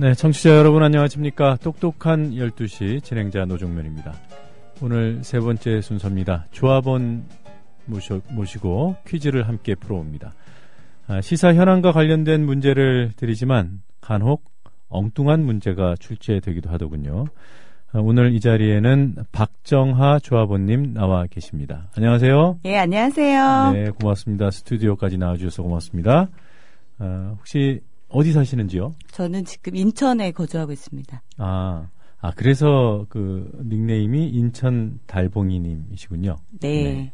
네, 청취자 여러분 안녕하십니까. 똑똑한 12시 진행자 노종면입니다. 오늘 세 번째 순서입니다. 조합원 모셔, 모시고 퀴즈를 함께 풀어옵니다. 아, 시사 현황과 관련된 문제를 드리지만 간혹 엉뚱한 문제가 출제되기도 하더군요. 아, 오늘 이 자리에는 박정하 조합원님 나와 계십니다. 안녕하세요. 예, 안녕하세요. 네, 고맙습니다. 스튜디오까지 나와주셔서 고맙습니다. 아, 혹시 어디 사시는지요? 저는 지금 인천에 거주하고 있습니다. 아, 아 그래서 그 닉네임이 인천 달봉이님이시군요. 네. 네.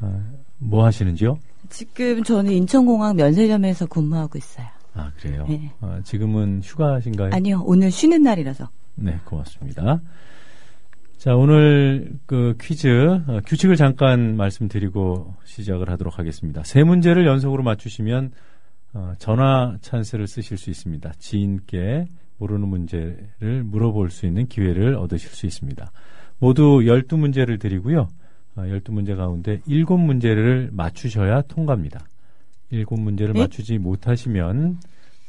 아, 뭐 하시는지요? 지금 저는 인천공항 면세점에서 근무하고 있어요. 아 그래요. 네. 아, 지금은 휴가신가요? 아니요, 오늘 쉬는 날이라서. 네, 고맙습니다. 자, 오늘 그 퀴즈 어, 규칙을 잠깐 말씀드리고 시작을 하도록 하겠습니다. 세 문제를 연속으로 맞추시면 어, 전화 찬스를 쓰실 수 있습니다. 지인께 모르는 문제를 물어볼 수 있는 기회를 얻으실 수 있습니다. 모두 12문제를 드리고요. 어, 12문제 가운데 7문제를 맞추셔야 통과입니다. 7문제를 네? 맞추지 못하시면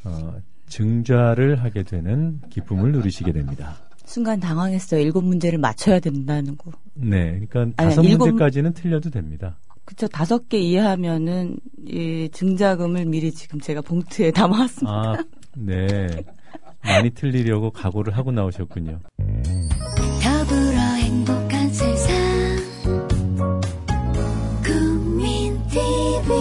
어, 증좌를 하게 되는 기쁨을 누리시게 됩니다. 순간 당황했어요. 일곱 문제를 맞춰야 된다는 거. 네, 그러니까 다섯 문제까지는 틀려도 됩니다. 그쵸, 다섯 개 이해하면은, 이 증자금을 미리 지금 제가 봉투에 담아왔습니다. 아, 네. 많이 틀리려고 각오를 하고 나오셨군요. 더불어 행복한 세상 국민 TV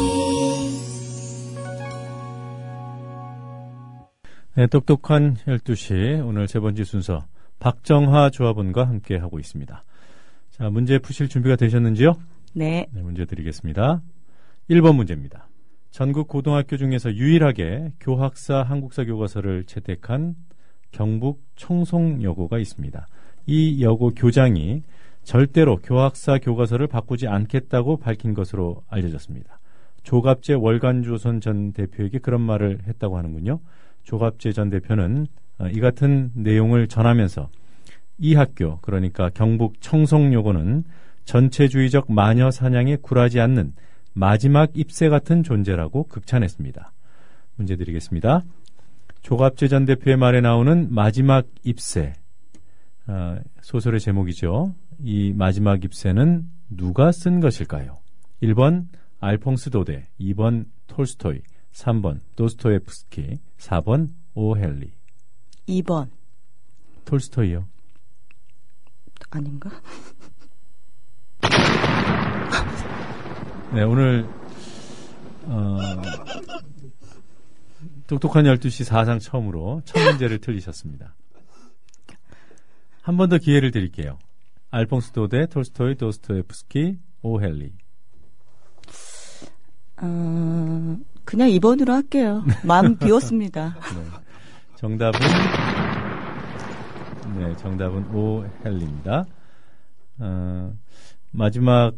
네, 똑똑한 12시 오늘 세 번째 순서 박정하 조합원과 함께 하고 있습니다. 자, 문제 푸실 준비가 되셨는지요? 네. 네, 문제 드리겠습니다. 1번 문제입니다. 전국 고등학교 중에서 유일하게 교학사 한국사 교과서를 채택한 경북 청송여고가 있습니다. 이 여고 교장이 절대로 교학사 교과서를 바꾸지 않겠다고 밝힌 것으로 알려졌습니다. 조갑재 월간조선 전 대표에게 그런 말을 했다고 하는군요. 조갑재 전 대표는 어, 이 같은 내용을 전하면서 이 학교, 그러니까 경북 청송여고는 전체주의적 마녀 사냥에 굴하지 않는 마지막 잎새 같은 존재라고 극찬했습니다. 문제 드리겠습니다. 조갑재 전 대표의 말에 나오는 마지막 잎새, 아, 소설의 제목이죠. 이 마지막 잎새는 누가 쓴 것일까요? 1번 알퐁스 도데, 2번 톨스토이, 3번 도스토예프스키, 4번 오헬리. 2번. 톨스토이요. 아닌가? 네, 오늘 어, 똑똑한 12시 사상 처음으로 첫 문제를 틀리셨습니다. 한 번 더 기회를 드릴게요. 알퐁스 도데, 톨스토이, 도스토예프스키, 오헬리. 어, 그냥 2번으로 할게요. 마음 비웠습니다. 네. 정답은 네, 정답은 오헬리입니다. 어, 마지막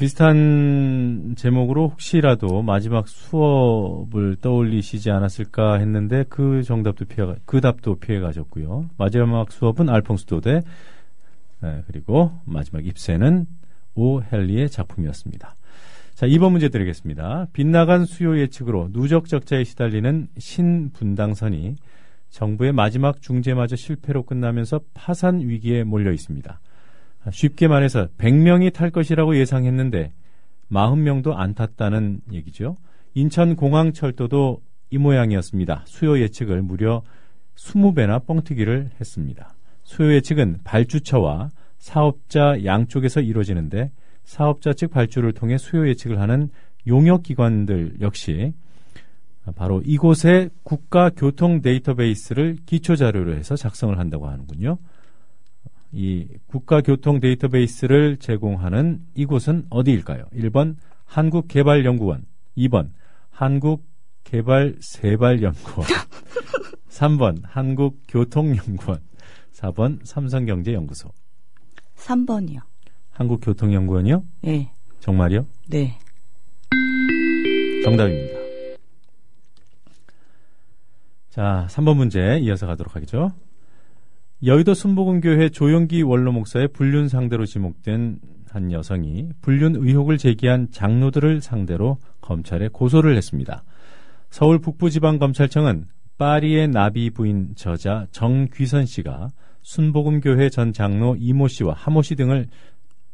비슷한 제목으로 혹시라도 마지막 수업을 떠올리시지 않았을까 했는데 그 정답도 피해 그 답도 피해 가셨고요. 마지막 수업은 알퐁스 도데 네, 그리고 마지막 입세는 오헬리의 작품이었습니다. 자, 2번 문제 드리겠습니다. 빗나간 수요 예측으로 누적 적자에 시달리는 신분당선이 정부의 마지막 중재마저 실패로 끝나면서 파산 위기에 몰려 있습니다. 쉽게 말해서 100명이 탈 것이라고 예상했는데 40명도 안 탔다는 얘기죠. 인천공항철도도 이 모양이었습니다. 수요 예측을 무려 20배나 뻥튀기를 했습니다. 수요 예측은 발주처와 사업자 양쪽에서 이루어지는데 사업자 측 발주를 통해 수요 예측을 하는 용역 기관들 역시 바로 이곳의 국가 교통 데이터베이스를 기초 자료로 해서 작성을 한다고 하는군요. 이 국가 교통 데이터베이스를 제공하는 이곳은 어디일까요? 1번 한국개발연구원, 2번 한국개발세발연구원, 3번 한국교통연구원, 4번 삼성경제연구소. 3번이요. 한국교통연구원이요? 네. 정말이요? 네. 정답입니다. 자, 3번 문제 이어서 가도록 하겠죠. 여의도 순복음교회 조영기 원로 목사의 불륜 상대로 지목된 한 여성이 불륜 의혹을 제기한 장로들을 상대로 검찰에 고소를 했습니다. 서울 북부지방검찰청은 파리의 나비 부인 저자 정귀선 씨가 순복음교회 전 장로 이모 씨와 하모 씨 등을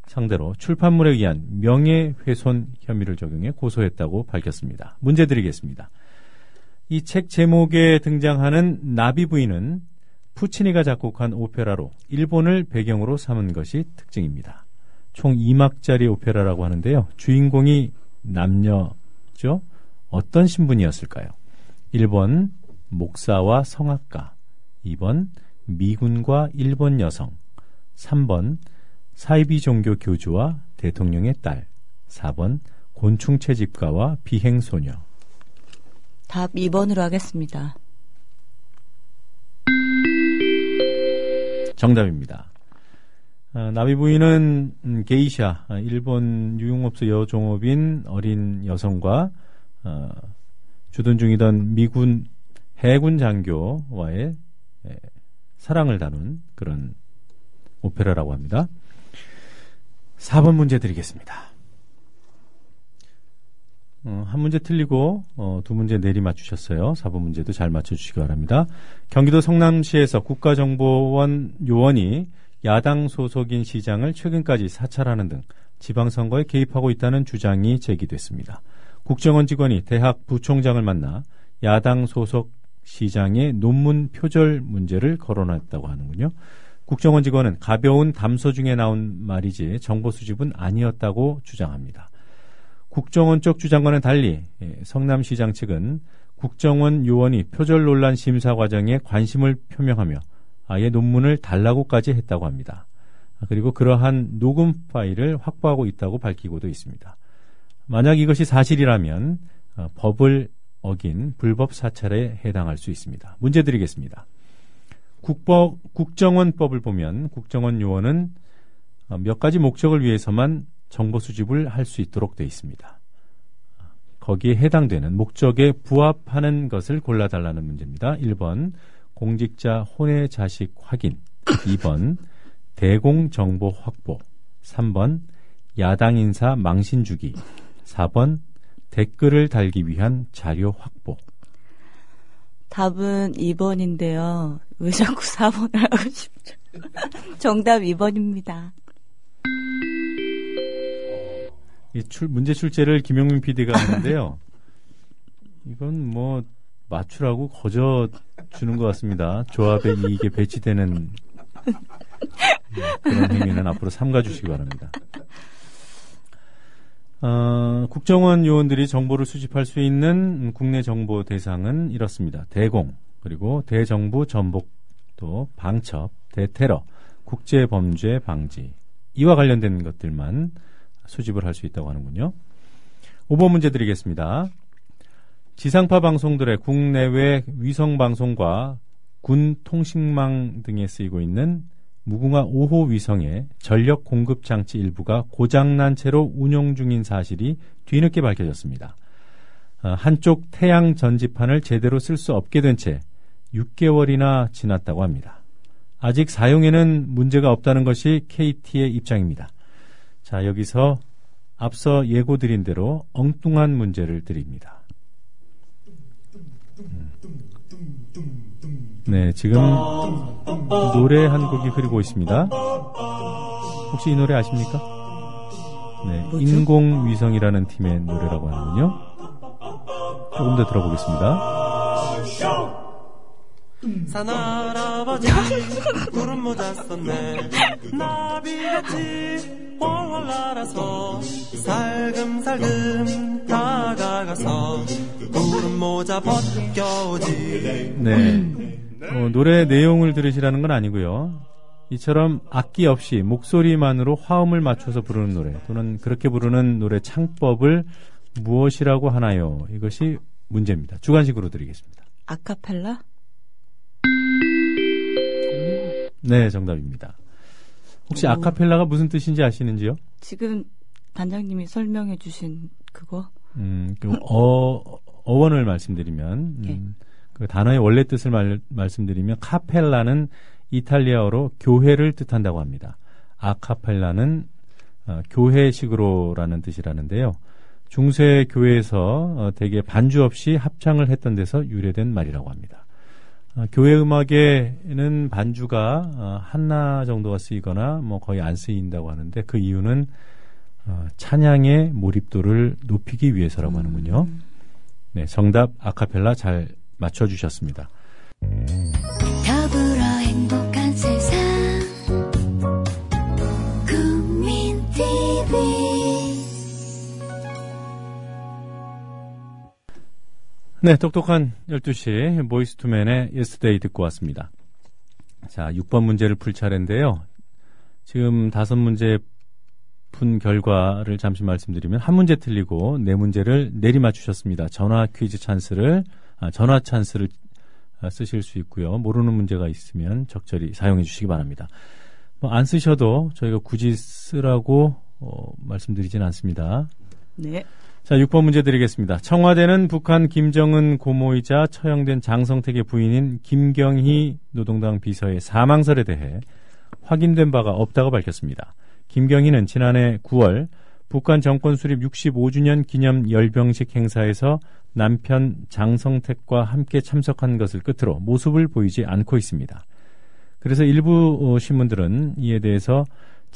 상대로 출판물에 의한 명예훼손 혐의를 적용해 고소했다고 밝혔습니다. 문제 드리겠습니다. 이 책 제목에 등장하는 나비 부인은 푸치니가 작곡한 오페라로 일본을 배경으로 삼은 것이 특징입니다. 총 2막짜리 오페라라고 하는데요. 주인공이 남녀죠? 어떤 신분이었을까요? 1번 목사와 성악가, 2번 미군과 일본 여성, 3번 사이비 종교 교주와 대통령의 딸, 4번 곤충 채집가와 비행 소녀. 답 2번으로 하겠습니다. 정답입니다. 어, 나비 부인은 음, 게이샤, 아, 일본 유흥업소 여종업인 어린 여성과 어, 주둔 중이던 미군 해군 장교와의 에, 사랑을 다룬 그런 오페라라고 합니다. 4번 문제 드리겠습니다. 어, 한 문제 틀리고 어, 두 문제 내리 맞추셨어요. 4번 문제도 잘 맞춰주시기 바랍니다. 경기도 성남시에서 국가정보원 요원이 야당 소속인 시장을 최근까지 사찰하는 등 지방선거에 개입하고 있다는 주장이 제기됐습니다. 국정원 직원이 대학 부총장을 만나 야당 소속 시장의 논문 표절 문제를 거론했다고 하는군요. 국정원 직원은 가벼운 담소 중에 나온 말이지 정보 수집은 아니었다고 주장합니다. 국정원 쪽 주장과는 달리 예, 성남시장 측은 국정원 요원이 표절 논란 심사 과정에 관심을 표명하며 아예 논문을 달라고까지 했다고 합니다. 그리고 그러한 녹음 파일을 확보하고 있다고 밝히고도 있습니다. 만약 이것이 사실이라면 어, 법을 어긴 불법 사찰에 해당할 수 있습니다. 문제 드리겠습니다. 국법, 국정원법을 보면 국정원 요원은 어, 몇 가지 목적을 위해서만 정보 수집을 할 수 있도록 되어 있습니다. 거기에 해당되는 목적에 부합하는 것을 골라달라는 문제입니다. 1번 공직자 혼외 자식 확인 2번 대공 정보 확보 3번 야당 인사 망신 주기 4번 댓글을 달기 위한 자료 확보 답은 2번인데요. 왜 자꾸 4번을 하고 싶죠? 정답 2번입니다. 이 출, 문제 출제를 김용민 PD가 하는데요. 이건 뭐 맞추라고 거저 주는 것 같습니다. 조합에 이익에 배치되는 그런 행위는 앞으로 삼가 주시기 바랍니다. 어, 국정원 요원들이 정보를 수집할 수 있는 국내 정보 대상은 이렇습니다. 대공, 그리고 대정부 전복, 또 방첩, 대테러, 국제범죄 방지 이와 관련된 것들만 수집을 할 수 있다고 하는군요. 5번 문제 드리겠습니다. 지상파 방송들의 국내외 위성 방송과 군 통신망 등에 쓰이고 있는 무궁화 5호 위성의 전력 공급 장치 일부가 고장난 채로 운용 중인 사실이 뒤늦게 밝혀졌습니다. 어, 한쪽 태양 전지판을 제대로 쓸 수 없게 된 채 6개월이나 지났다고 합니다. 아직 사용에는 문제가 없다는 것이 KT의 입장입니다. 자, 여기서 앞서 예고드린 대로 엉뚱한 문제를 드립니다. 음. 네, 지금 노래 한 곡이 흐르고 있습니다. 혹시 이 노래 아십니까? 네? 인공위성이라는 팀의 노래라고 하는군요. 조금 더 들어보겠습니다. 산할아버지 구름 모자 썼네 나비같이 훨훨 날아서 살금살금 다가가서 구름 모자 벗겨오지 네. 어, 노래 내용을 들으시라는 건 아니고요. 이처럼 악기 없이 목소리만으로 화음을 맞춰서 부르는 노래 또는 그렇게 부르는 노래 창법을 무엇이라고 하나요? 이것이 문제입니다. 주관식으로 드리겠습니다. 아카펠라? 네, 정답입니다. 혹시 아카펠라가 무슨 뜻인지 아시는지요? 지금 단장님이 설명해 주신 그거? 음, 그 어, 어원을 말씀드리면, 음, 예. 그 단어의 원래 뜻을 말, 말씀드리면, 카펠라는 이탈리아어로 교회를 뜻한다고 합니다. 아카펠라는 어, 교회식으로라는 뜻이라는데요. 중세 교회에서 어, 대개 반주 없이 합창을 했던 데서 유래된 말이라고 합니다. 아, 교회 음악에는 반주가 아, 하나 정도가 쓰이거나 뭐 거의 안 쓰인다고 하는데 그 이유는 아, 찬양의 몰입도를 높이기 위해서라고 하는군요. 네, 정답 아카펠라 잘 맞춰주셨습니다. 더 네, 똑똑한 12시 Boyz II Men의 Yesterday 듣고 왔습니다. 자, 6번 문제를 풀 차례인데요. 지금 다섯 문제 푼 결과를 잠시 말씀드리면 한 문제 틀리고 네 문제를 내리 맞추셨습니다. 전화 퀴즈 찬스를 아, 전화 찬스를 아, 쓰실 수 있고요. 모르는 문제가 있으면 적절히 사용해 주시기 바랍니다. 뭐 안 쓰셔도 저희가 굳이 쓰라고 어, 말씀드리진 않습니다. 네. 자, 6번 문제 드리겠습니다. 청와대는 북한 김정은 고모이자 처형된 장성택의 부인인 김경희 노동당 비서의 사망설에 대해 확인된 바가 없다고 밝혔습니다. 김경희는 지난해 9월 북한 정권 수립 65주년 기념 열병식 행사에서 남편 장성택과 함께 참석한 것을 끝으로 모습을 보이지 않고 있습니다. 그래서 일부 어, 신문들은 이에 대해서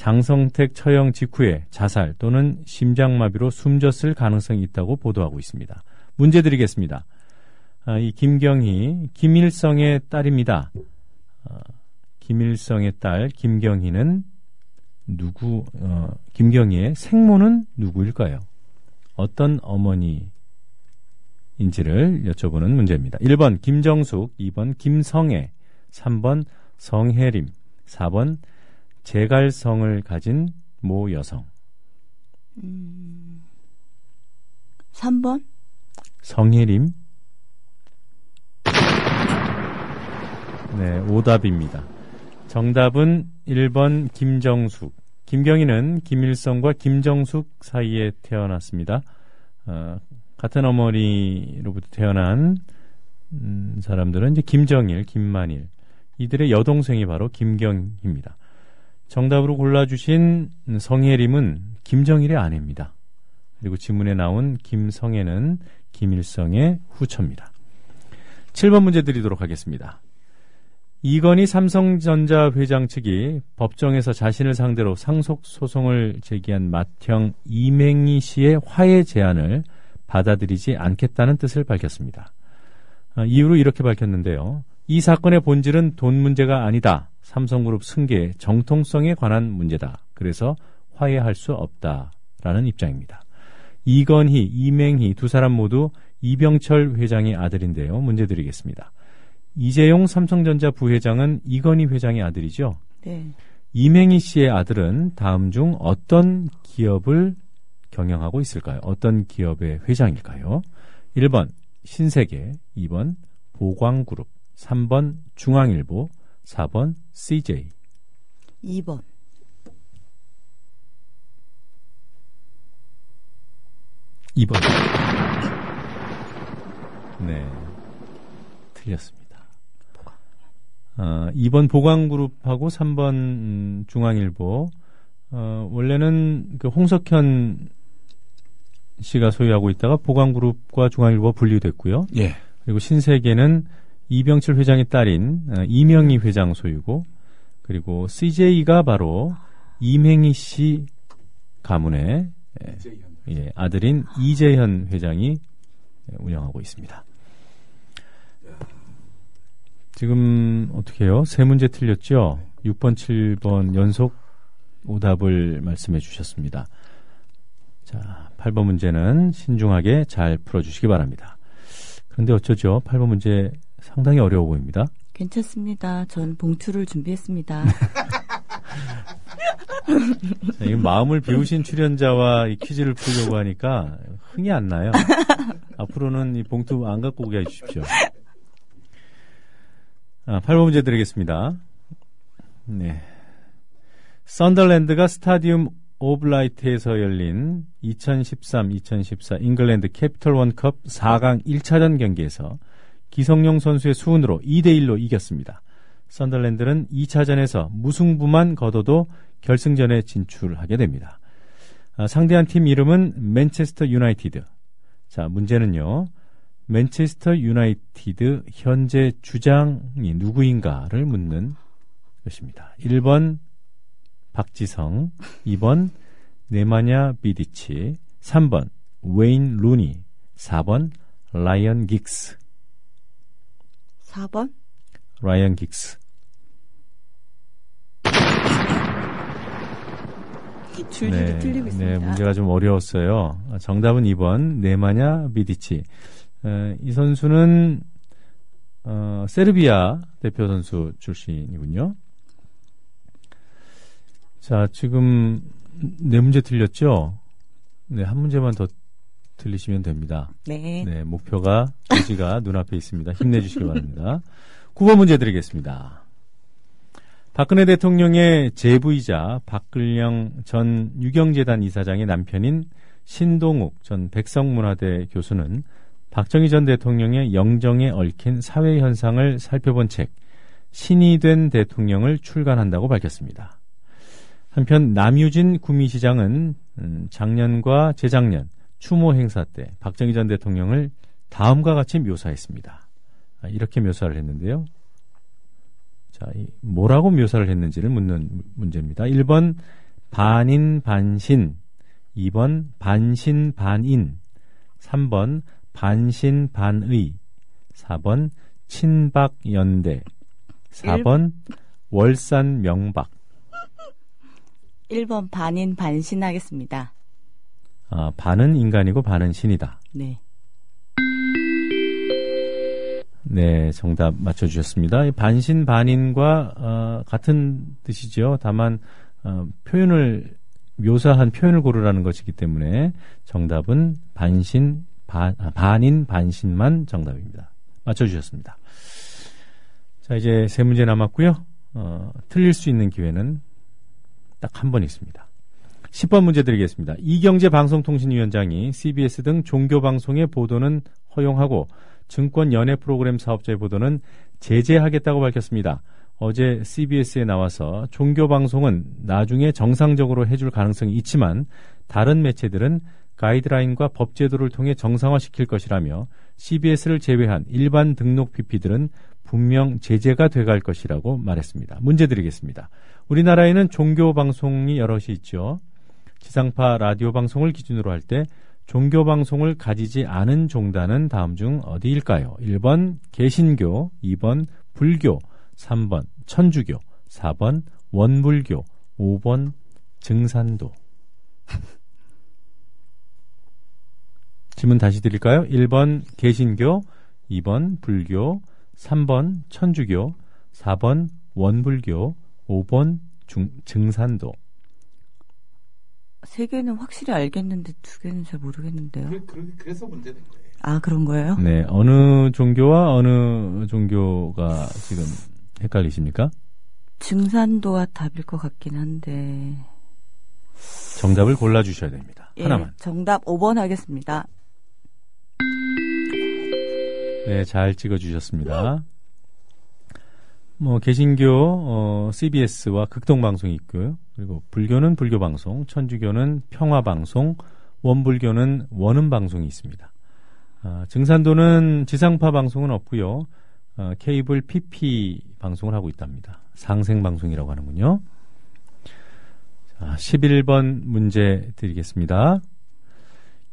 장성택 처형 직후에 자살 또는 심장마비로 숨졌을 가능성이 있다고 보도하고 있습니다. 문제 드리겠습니다. 아, 이 김경희, 김일성의 딸입니다. 아, 김일성의 딸 김경희는 누구, 어, 김경희의 생모는 누구일까요? 어떤 어머니인지를 여쭤보는 문제입니다. 1번 김정숙, 2번 김성애, 3번 성혜림, 4번 제갈성을 가진 모 여성. 3번? 성혜림. 네, 오답입니다. 정답은 1번 김정숙. 김경희는 김일성과 김정숙 사이에 태어났습니다. 어, 같은 어머니로부터 태어난 음, 사람들은 이제 김정일, 김만일 이들의 여동생이 바로 김경희입니다. 정답으로 골라주신 성혜림은 김정일의 아내입니다. 그리고 지문에 나온 김성애는 김일성의 후처입니다. 7번 문제 드리도록 하겠습니다. 이건희 삼성전자 회장 측이 법정에서 자신을 상대로 상속 소송을 제기한 맏형 이맹희 씨의 화해 제안을 받아들이지 않겠다는 뜻을 밝혔습니다. 아, 이유로 이렇게 밝혔는데요. 이 사건의 본질은 돈 문제가 아니다. 삼성그룹 승계의 정통성에 관한 문제다. 그래서 화해할 수 없다라는 입장입니다. 이건희, 이맹희 두 사람 모두 이병철 회장의 아들인데요. 문제 드리겠습니다. 이재용 삼성전자 부회장은 이건희 회장의 아들이죠. 네. 이맹희 씨의 아들은 다음 중 어떤 기업을 경영하고 있을까요? 어떤 기업의 회장일까요? 1번 신세계, 2번 보광그룹, 3번 중앙일보, 4번 CJ. 2번. 이번 네. 틀렸습니다. 어, 2번 보광그룹하고 3번 음, 중앙일보. 어, 원래는 그 홍석현 씨가 소유하고 있다가 보광그룹과 중앙일보가 분리됐고요. 예. 그리고 신세계는 이병철 회장의 딸인 어, 이명희 회장 소유고 그리고 CJ가 바로 이맹희 씨 가문의 예, 예, 아들인 이재현 회장이 운영하고 있습니다. 지금 어떻게 해요? 세 문제 틀렸죠? 6번, 7번 연속 오답을 말씀해 주셨습니다. 자, 8번 문제는 신중하게 잘 풀어주시기 바랍니다. 그런데 어쩌죠? 8번 문제 상당히 어려워 보입니다. 괜찮습니다. 전 봉투를 준비했습니다. 자, 이 마음을 비우신 출연자와 이 퀴즈를 풀려고 하니까 흥이 안 나요. 앞으로는 이 봉투 안 갖고 오게 해주십시오. 아, 8번 문제 드리겠습니다. 네. 썬더랜드가 Stadium of Light에서 열린 2013-2014 잉글랜드 Capital One Cup 4강 1차전 경기에서 기성용 선수의 수훈으로 2대1로 이겼습니다. 썬더랜드는 2차전에서 무승부만 거둬도 결승전에 진출하게 됩니다. 아, 상대한 팀 이름은 맨체스터 유나이티드. 자, 문제는요. 맨체스터 유나이티드 현재 주장이 누구인가를 묻는 것입니다. 1번 박지성, 2번 네마냐 비디치, 3번 웨인 루니, 4번 라이언 긱스. 4번? 라이언 긱스. 줄줄이 틀리고 있습니다. 네, 문제가 좀 어려웠어요. 아, 정답은 2번 네마냐 비디치. 에, 이 선수는 어, 세르비아 대표 선수 출신이군요. 자, 지금 네 문제 틀렸죠? 네, 한 문제만 더 틀리시면 됩니다. 네. 네, 목표가 고지가 눈앞에 있습니다. 힘내주시기 바랍니다. 9번 문제 드리겠습니다. 박근혜 대통령의 제부이자 박근령 전 유경재단 이사장의 남편인 신동욱 전 백성문화대 교수는 박정희 전 대통령의 영정에 얽힌 사회 현상을 살펴본 책 신이 된 대통령을 출간한다고 밝혔습니다. 한편 남유진 구미시장은 음, 작년과 재작년 추모 행사 때 박정희 전 대통령을 다음과 같이 묘사했습니다. 아, 이렇게 묘사를 했는데요. 자, 이 뭐라고 묘사를 했는지를 묻는 문제입니다. 1번 반인 반신, 2번 반신 반인, 3번 반신 반의, 4번 친박 연대, 4번 월산 명박. 1번 반인 반신 하겠습니다. 아, 반은 인간이고 반은 신이다. 네. 네, 정답 맞춰주셨습니다. 이 반신 반인과 어, 같은 뜻이죠. 다만 어, 표현을 묘사한 표현을 고르라는 것이기 때문에 정답은 반신 반, 아, 반인 반신만 정답입니다. 맞춰주셨습니다. 자, 이제 세 문제 남았고요. 어, 틀릴 수 있는 기회는 딱 한 번 있습니다. 10번 문제 드리겠습니다. 이경재 방송통신위원장이 CBS 등 종교방송의 보도는 허용하고 증권 연예 프로그램 사업자의 보도는 제재하겠다고 밝혔습니다. 어제 CBS에 나와서 종교방송은 나중에 정상적으로 해줄 가능성이 있지만 다른 매체들은 가이드라인과 법제도를 통해 정상화시킬 것이라며 CBS를 제외한 일반 등록 PP들은 분명 제재가 돼갈 것이라고 말했습니다. 문제 드리겠습니다. 우리나라에는 종교 방송이 여럿이 있죠. 지상파 라디오 방송을 기준으로 할 때 종교 방송을 가지지 않은 종단은 다음 중 어디일까요? 1번 개신교, 2번 불교, 3번 천주교, 4번 원불교, 5번 증산도. 질문 다시 드릴까요? 1번 개신교, 2번 불교, 3번 천주교, 4번 원불교, 5번 중, 증산도. 세 개는 확실히 알겠는데 두 개는 잘 모르겠는데요. 그, 그, 그래서 문제된 거예요. 아, 그런 거예요? 네, 어느 종교와 어느 종교가 지금 헷갈리십니까? 증산도가 답일 것 같긴 한데. 정답을 골라 주셔야 됩니다. 예, 하나만. 정답 5번 하겠습니다. 네, 잘 찍어 주셨습니다. 뭐 개신교 어, CBS와 극동 방송이 있고요. 그리고 불교는 불교 방송, 천주교는 평화 방송, 원불교는 원음 방송이 있습니다. 아, 증산도는 지상파 방송은 없고요. 어, 케이블 PP 방송을 하고 있답니다. 상생 방송이라고 하는군요. 자, 11번 문제 드리겠습니다.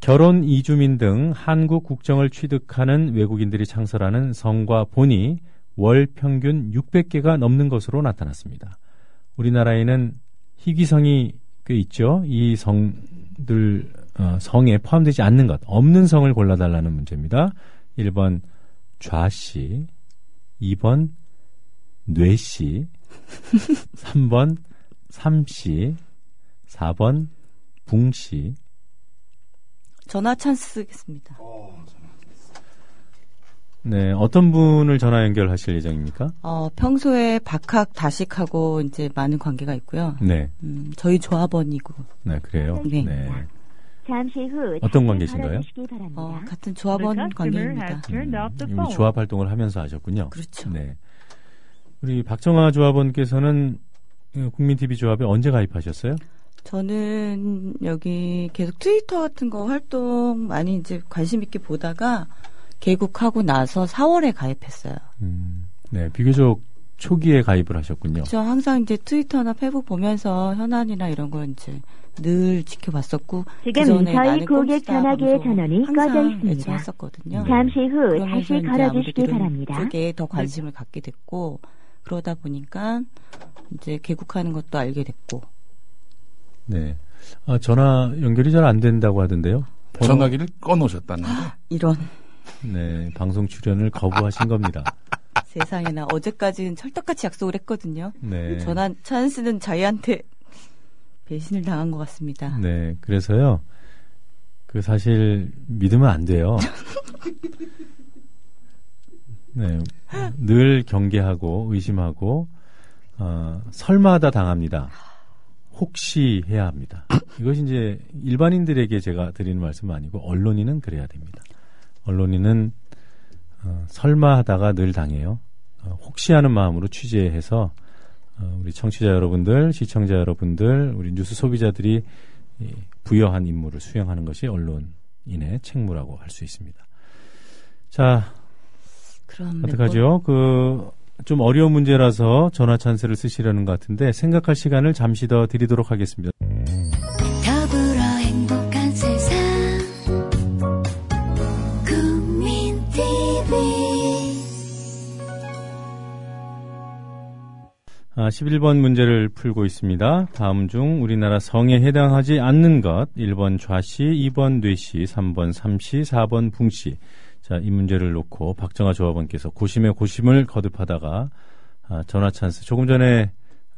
결혼 이주민 등 한국 국정을 취득하는 외국인들이 창설하는 성과 본이 월 평균 600개가 넘는 것으로 나타났습니다. 우리나라에는 희귀성이 꽤 있죠. 이 성들 어, 성에 포함되지 않는 것, 없는 성을 골라달라는 문제입니다. 1번 좌씨, 2번 뇌씨, 3번 삼씨, 4번 붕씨, 전화 찬스 쓰겠습니다. 어, 네, 어떤 분을 전화 연결하실 예정입니까? 어, 평소에 박학 다식하고 이제 많은 관계가 있고요. 네, 음, 저희 조합원이고, 네, 그래요. 네. 잠시 후 어떤 관계신가요? 어, 같은 조합원 관계입니다. 음, 조합 활동을 하면서 하셨군요. 그렇죠. 네. 우리 박정아 조합원께서는 국민 TV 조합에 언제 가입하셨어요? 저는 여기 계속 트위터 같은 거 활동 많이 이제 관심 있게 보다가 개국하고 나서 4월에 가입했어요. 음, 네, 비교적 초기에 가입을 하셨군요. 저 항상 이제 트위터나 페북 보면서 현안이나 이런 걸 이제 늘 지켜봤었고 지금 그 전에 저희 고객 전화기의 전원이 꺼져 있습니다. 애청했었거든요. 네. 잠시 후 다시 걸어주시기 바랍니다. 쪽에 더 관심을 갖게 됐고 그러다 보니까 이제 개국하는 것도 알게 됐고 네. 아, 전화 연결이 잘 안 된다고 하던데요. 번호- 전화기를 꺼놓으셨다는데. 이런 네, 방송 출연을 거부하신 겁니다. 세상에나 어제까지는 철떡같이 약속을 했거든요. 네. 전화 찬스는 자기한테 배신을 당한 것 같습니다. 네, 그래서요. 그 사실 믿으면 안 돼요. 네, 늘 경계하고 의심하고 어, 설마다 당합니다. 혹시 해야 합니다. 이것이 이제 일반인들에게 제가 드리는 말씀은 아니고 언론인은 그래야 됩니다. 언론인은 어, 설마 하다가 늘 당해요. 어, 혹시 하는 마음으로 취재해서 어, 우리 청취자 여러분들, 시청자 여러분들, 우리 뉴스 소비자들이 이 부여한 임무를 수행하는 것이 언론인의 책무라고 할 수 있습니다. 자, 그럼 어떡하죠? 그, 좀 어려운 문제라서 전화 찬스를 쓰시려는 것 같은데 생각할 시간을 잠시 더 드리도록 하겠습니다. 더 아, 11번 문제를 풀고 있습니다. 다음 중 우리나라 성에 해당하지 않는 것 1번 좌씨, 2번 뇌씨, 3번 삼씨, 4번 붕씨. 자, 이 문제를 놓고 박정아 조합원께서 고심에 고심을 거듭하다가 아, 전화 찬스. 조금 전에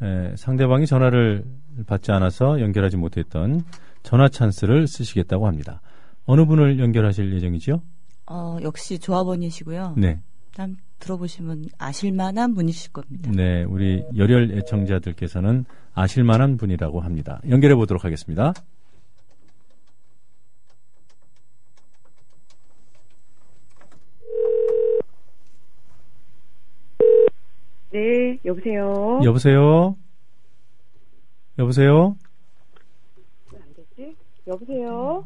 에, 상대방이 전화를 받지 않아서 연결하지 못했던 전화 찬스를 쓰시겠다고 합니다. 어느 분을 연결하실 예정이지요? 어, 역시 조합원이시고요. 네. 참 들어보시면 아실만한 분이실 겁니다. 네, 우리 열혈 애청자들께서는 아실만한 분이라고 합니다. 연결해 보도록 하겠습니다. 네, 여보세요. 여보세요? 여보세요? 네, 여보세요.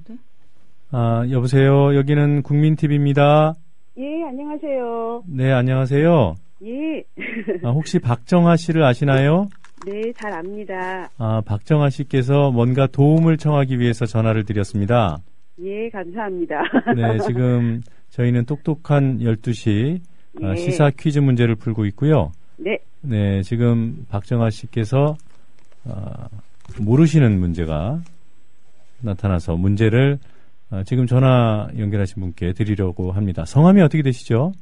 아, 여보세요? 여기는 국민TV입니다. 예, 안녕하세요. 네, 안녕하세요. 예, 아, 혹시 박정아 씨를 아시나요? 네, 잘 압니다. 아, 박정아 씨께서 뭔가 도움을 청하기 위해서 전화를 드렸습니다. 예, 감사합니다. 네, 지금 저희는 똑똑한 12시 아, 예. 시사 퀴즈 문제를 풀고 있고요. 네, 네, 지금 박정아 씨께서 아, 모르시는 문제가 나타나서 문제를 아, 지금 전화 연결하신 분께 드리려고 합니다. 성함이 어떻게 되시죠?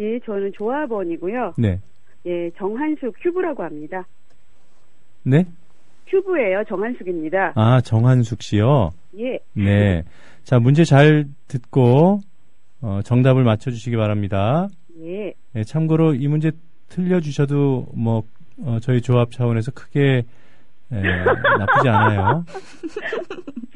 예, 저는 조합원이고요. 네, 예, 정한숙 큐브라고 합니다. 네. 큐브예요, 정한숙입니다. 아 정한숙 씨요. 예, 네. 자 문제 잘 듣고 어, 정답을 맞춰 주시기 바랍니다. 예, 네, 참고로 이 문제 틀려 주셔도 뭐 어, 저희 조합 차원에서 크게 에, 나쁘지 않아요.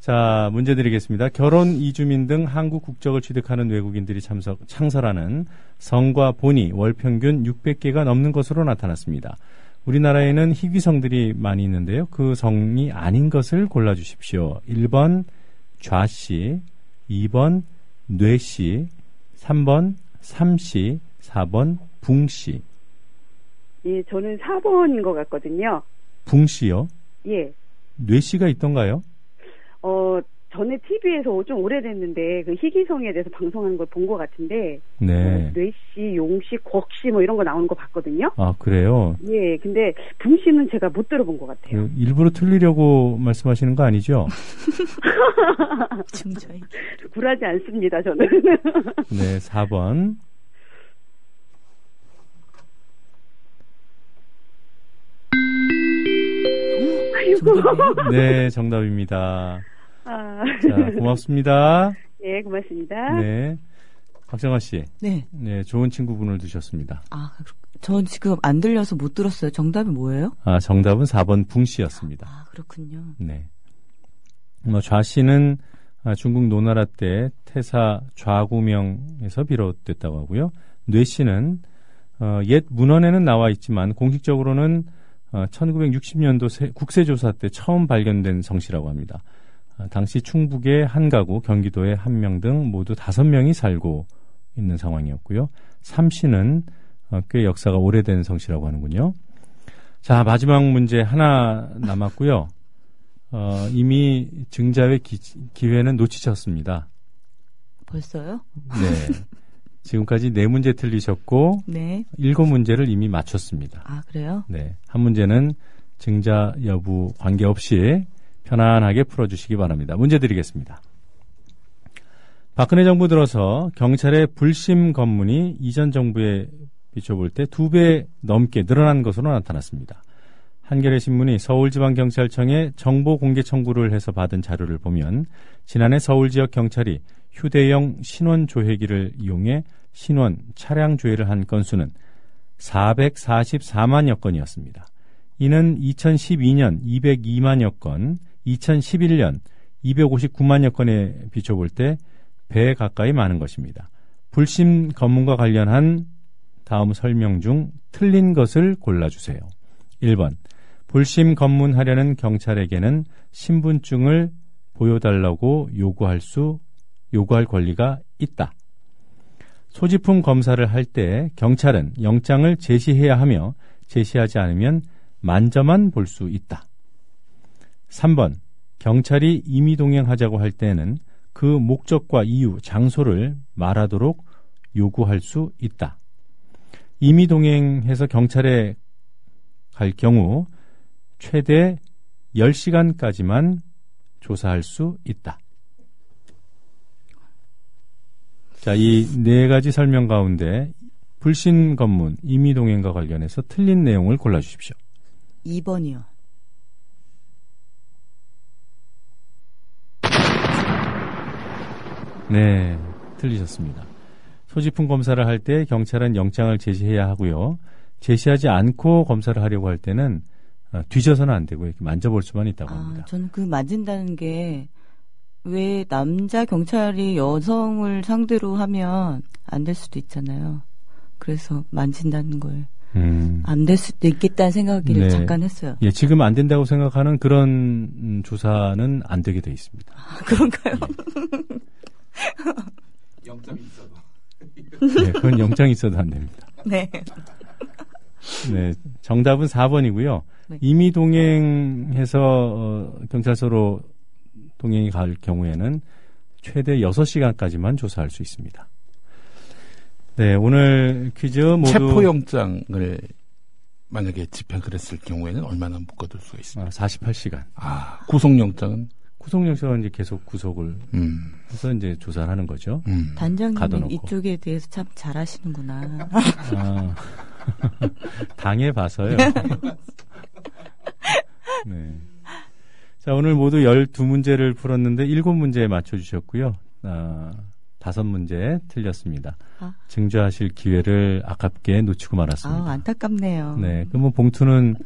자 문제 드리겠습니다. 결혼 이주민 등 한국 국적을 취득하는 외국인들이 참석 창설하는 성과 본이 월 평균 600개가 넘는 것으로 나타났습니다. 우리나라에는 희귀성들이 많이 있는데요. 그 성이 아닌 것을 골라주십시오. 1번 좌씨, 2번 뇌씨, 3번 삼씨, 4번 붕씨. 예, 저는 4번인 것 같거든요. 붕씨요? 예, 뇌씨가 있던가요? 어, 전에 TV에서 좀 오래됐는데 그 희귀성에 대해서 방송하는 걸 본 것 같은데 네. 뇌씨, 용씨, 곽씨 뭐 이런 거 나오는 거 봤거든요. 아, 그래요? 예, 근데 붕씨는 제가 못 들어본 것 같아요. 그 일부러 틀리려고 말씀하시는 거 아니죠? 굴하지 않습니다, 저는. 네, 4번. 네, 정답입니다. 아, 자, 고맙습니다. 예, 고맙습니다. 네. 박정아 씨. 네. 네, 좋은 친구분을 두셨습니다. 아, 전 지금 안 들려서 못 들었어요. 정답이 뭐예요? 아, 정답은 4번 붕씨였습니다. 아, 그렇군요. 네. 뭐 좌 씨는 아, 중국 노나라 때 태사 좌구명에서 비롯됐다고 하고요. 뇌 씨는 어, 옛 문헌에는 나와 있지만 공식적으로는 어, 1960년도 세- 국세조사 때 처음 발견된 성씨라고 합니다. 아, 당시 충북의 한 가구, 경기도의 한 명 등 모두 다섯 명이 살고 있는 상황이었고요. 삼시는 어, 꽤 역사가 오래된 성씨라고 하는군요. 자, 마지막 문제 하나 남았고요. 어, 이미 증자의 기, 기회는 놓치셨습니다. 벌써요? 네. 지금까지 네 문제 틀리셨고, 네. 일곱 문제를 이미 맞췄습니다. 아, 그래요? 네. 한 문제는 증자 여부 관계없이 편안하게 풀어주시기 바랍니다. 문제 드리겠습니다. 박근혜 정부 들어서 경찰의 불심 검문이 이전 정부에 비춰볼 때 두 배 넘게 늘어난 것으로 나타났습니다. 한겨레 신문이 서울지방경찰청에 정보 공개 청구를 해서 받은 자료를 보면 지난해 서울 지역 경찰이 휴대용 신원 조회기를 이용해 신원 차량 조회를 한 건수는 444만여 건이었습니다. 이는 2012년 202만여 건, 2011년 259만여 건에 비춰볼 때 배 가까이 많은 것입니다. 불심 검문과 관련한 다음 설명 중 틀린 것을 골라주세요. 1번. 불심 검문하려는 경찰에게는 신분증을 보여달라고 요구할 수, 요구할 권리가 있다. 소지품 검사를 할 때 경찰은 영장을 제시해야 하며 제시하지 않으면 만져만 볼 수 있다. 3번. 경찰이 임의 동행하자고 할 때는 그 목적과 이유, 장소를 말하도록 요구할 수 있다. 임의 동행해서 경찰에 갈 경우 최대 10시간까지만 조사할 수 있다. 자, 이 네 가지 설명 가운데 불신 검문, 임의 동행과 관련해서 틀린 내용을 골라 주십시오. 2번이요. 네, 틀리셨습니다. 소지품 검사를 할 때 경찰은 영장을 제시해야 하고요. 제시하지 않고 검사를 하려고 할 때는 어, 뒤져서는 안 되고 이렇게 만져볼 수만 있다고 아, 합니다. 저는 그 만진다는 게 왜 남자 경찰이 여성을 상대로 하면 안 될 수도 있잖아요. 그래서 만진다는 걸안될 음. 수도 있겠다는 생각을 네. 잠깐 했어요. 예, 지금 안 된다고 생각하는 그런 음, 조사는 안 되게 돼 있습니다. 아, 그런가요? 영점이 있어도. 네, 그건 영장이 있어도 안 됩니다. 네. 네, 정답은 4번이고요. 네. 이미 동행해서 어, 경찰서로 동행이 갈 경우에는 최대 6시간까지만 조사할 수 있습니다. 네, 오늘 퀴즈 모두 체포영장을 만약에 집행을 했을 경우에는 얼마나 묶어둘 수가 있습니까? 48시간. 아, 구속영장은? 구속영장은 이제 계속 구속을 음, 해서 이제 조사를 하는 거죠. 음. 가둬놓고. 이쪽에 대해서 참 잘하시는구나. 아, 당해봐서요. 네. 자, 오늘 모두 12문제를 풀었는데 7문제 맞춰주셨고요. 아, 5문제 틀렸습니다. 아. 증자하실 기회를 아깝게 놓치고 말았습니다. 아, 안타깝네요. 네. 그뭐 봉투는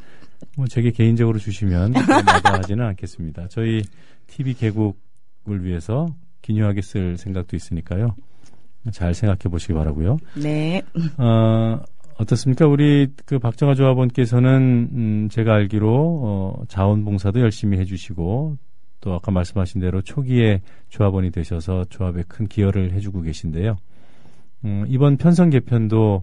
뭐 제게 개인적으로 주시면 마다하지는 않겠습니다. 저희 TV 개국을 위해서 기묘하게 쓸 생각도 있으니까요. 잘 생각해 보시기 바라고요. 네. 어, 어떻습니까? 우리 그 박정아 조합원께서는 음, 제가 알기로 어, 자원봉사도 열심히 해주시고 또 아까 말씀하신 대로 초기에 조합원이 되셔서 조합에 큰 기여를 해주고 계신데요. 음, 이번 편성 개편도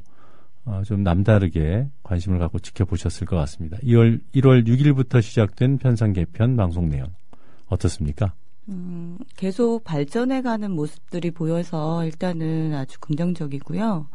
어, 좀 남다르게 관심을 갖고 지켜보셨을 것 같습니다. 2월 1월 6일부터 시작된 편성 개편 방송 내용 어떻습니까? 음, 계속 발전해가는 모습들이 보여서 일단은 아주 긍정적이고요.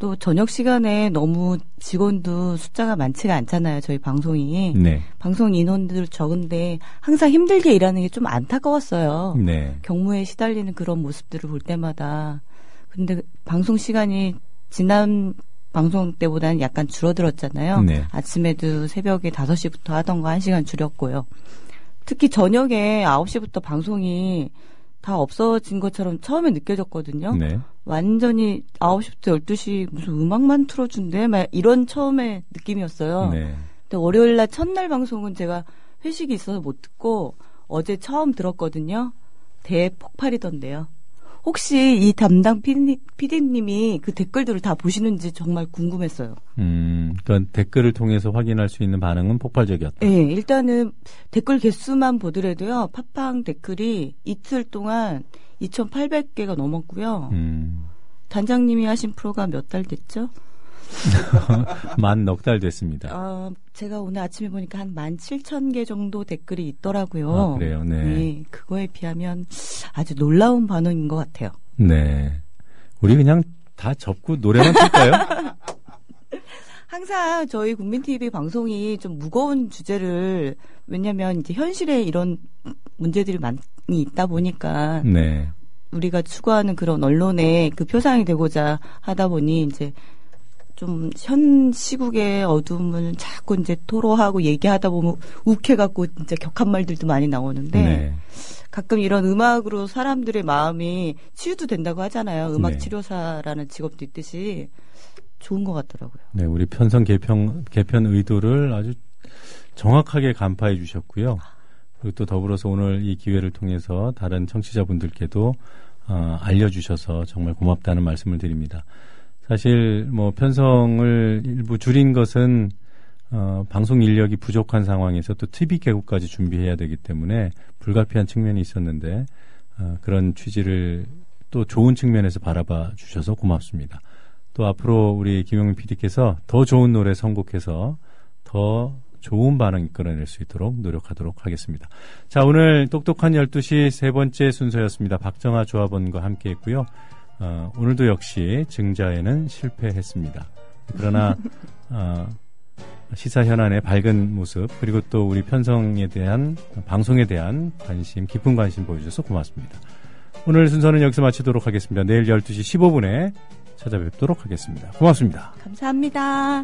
또 저녁 시간에 너무 직원도 숫자가 많지가 않잖아요. 저희 방송이. 네, 방송 인원들 적은데 항상 힘들게 일하는 게 좀 안타까웠어요. 네, 경무에 시달리는 그런 모습들을 볼 때마다. 근데 방송 시간이 지난 방송 때보다는 약간 줄어들었잖아요. 네. 아침에도 새벽에 5시부터 하던 거 1시간 줄였고요. 특히 저녁에 9시부터 방송이 다 없어진 것처럼 처음에 느껴졌거든요. 네, 완전히 9시부터 12시 무슨 음악만 틀어준대? 막 이런 처음에 느낌이었어요. 네. 근데 월요일 날 첫날 방송은 제가 회식이 있어서 못 듣고 어제 처음 들었거든요. 대폭발이던데요. 혹시 이 담당 PD, 님이 그 댓글들을 다 보시는지 정말 궁금했어요. 음, 그러니까 댓글을 통해서 확인할 수 있는 반응은 폭발적이었다. 예, 일단은 댓글 개수만 보더라도요. 팟빵 댓글이 이틀 동안 2,800개가 넘었고요. 음, 단장님이 하신 프로가 몇 달 됐죠? 만 넉 달 됐습니다. 어, 제가 오늘 아침에 보니까 한 17,000개 정도 댓글이 있더라고요. 아, 그래요? 네. 그거에 비하면 아주 놀라운 반응인 것 같아요. 네. 우리 그냥 다 접고 노래만 틀까요? 항상 저희 국민 TV 방송이 좀 무거운 주제를 왜냐면 이제 현실에 이런 문제들이 많이 있다 보니까 네. 우리가 추구하는 그런 언론의 그 표상이 되고자 하다 보니 이제 좀 현 시국의 어둠을 자꾸 이제 토로하고 얘기하다 보면 욱해갖고 진짜 격한 말들도 많이 나오는데 네. 가끔 이런 음악으로 사람들의 마음이 치유도 된다고 하잖아요. 음악 네. 치료사라는 직업도 있듯이 좋은 것 같더라고요. 네, 우리 편성 개편, 개편 의도를 아주 정확하게 간파해 주셨고요. 그리고 또 더불어서 오늘 이 기회를 통해서 다른 청취자분들께도 어, 알려주셔서 정말 고맙다는 말씀을 드립니다. 사실 뭐 편성을 일부 줄인 것은 어, 방송 인력이 부족한 상황에서 또 TV 개국까지 준비해야 되기 때문에 불가피한 측면이 있었는데 어, 그런 취지를 또 좋은 측면에서 바라봐 주셔서 고맙습니다. 또 앞으로 우리 김용민 PD께서 더 좋은 노래 선곡해서 더 좋은 반응 이끌어낼 수 있도록 노력하도록 하겠습니다. 자, 오늘 똑똑한 12시 세 번째 순서였습니다. 박정아 조합원과 함께 했고요. 어, 오늘도 역시 증자에는 실패했습니다. 그러나 어, 시사 현안의 밝은 모습 그리고 또 우리 편성에 대한 방송에 대한 관심 깊은 관심 보여주셔서 고맙습니다. 오늘 순서는 여기서 마치도록 하겠습니다. 내일 12시 15분에 찾아뵙도록 하겠습니다. 고맙습니다. 감사합니다.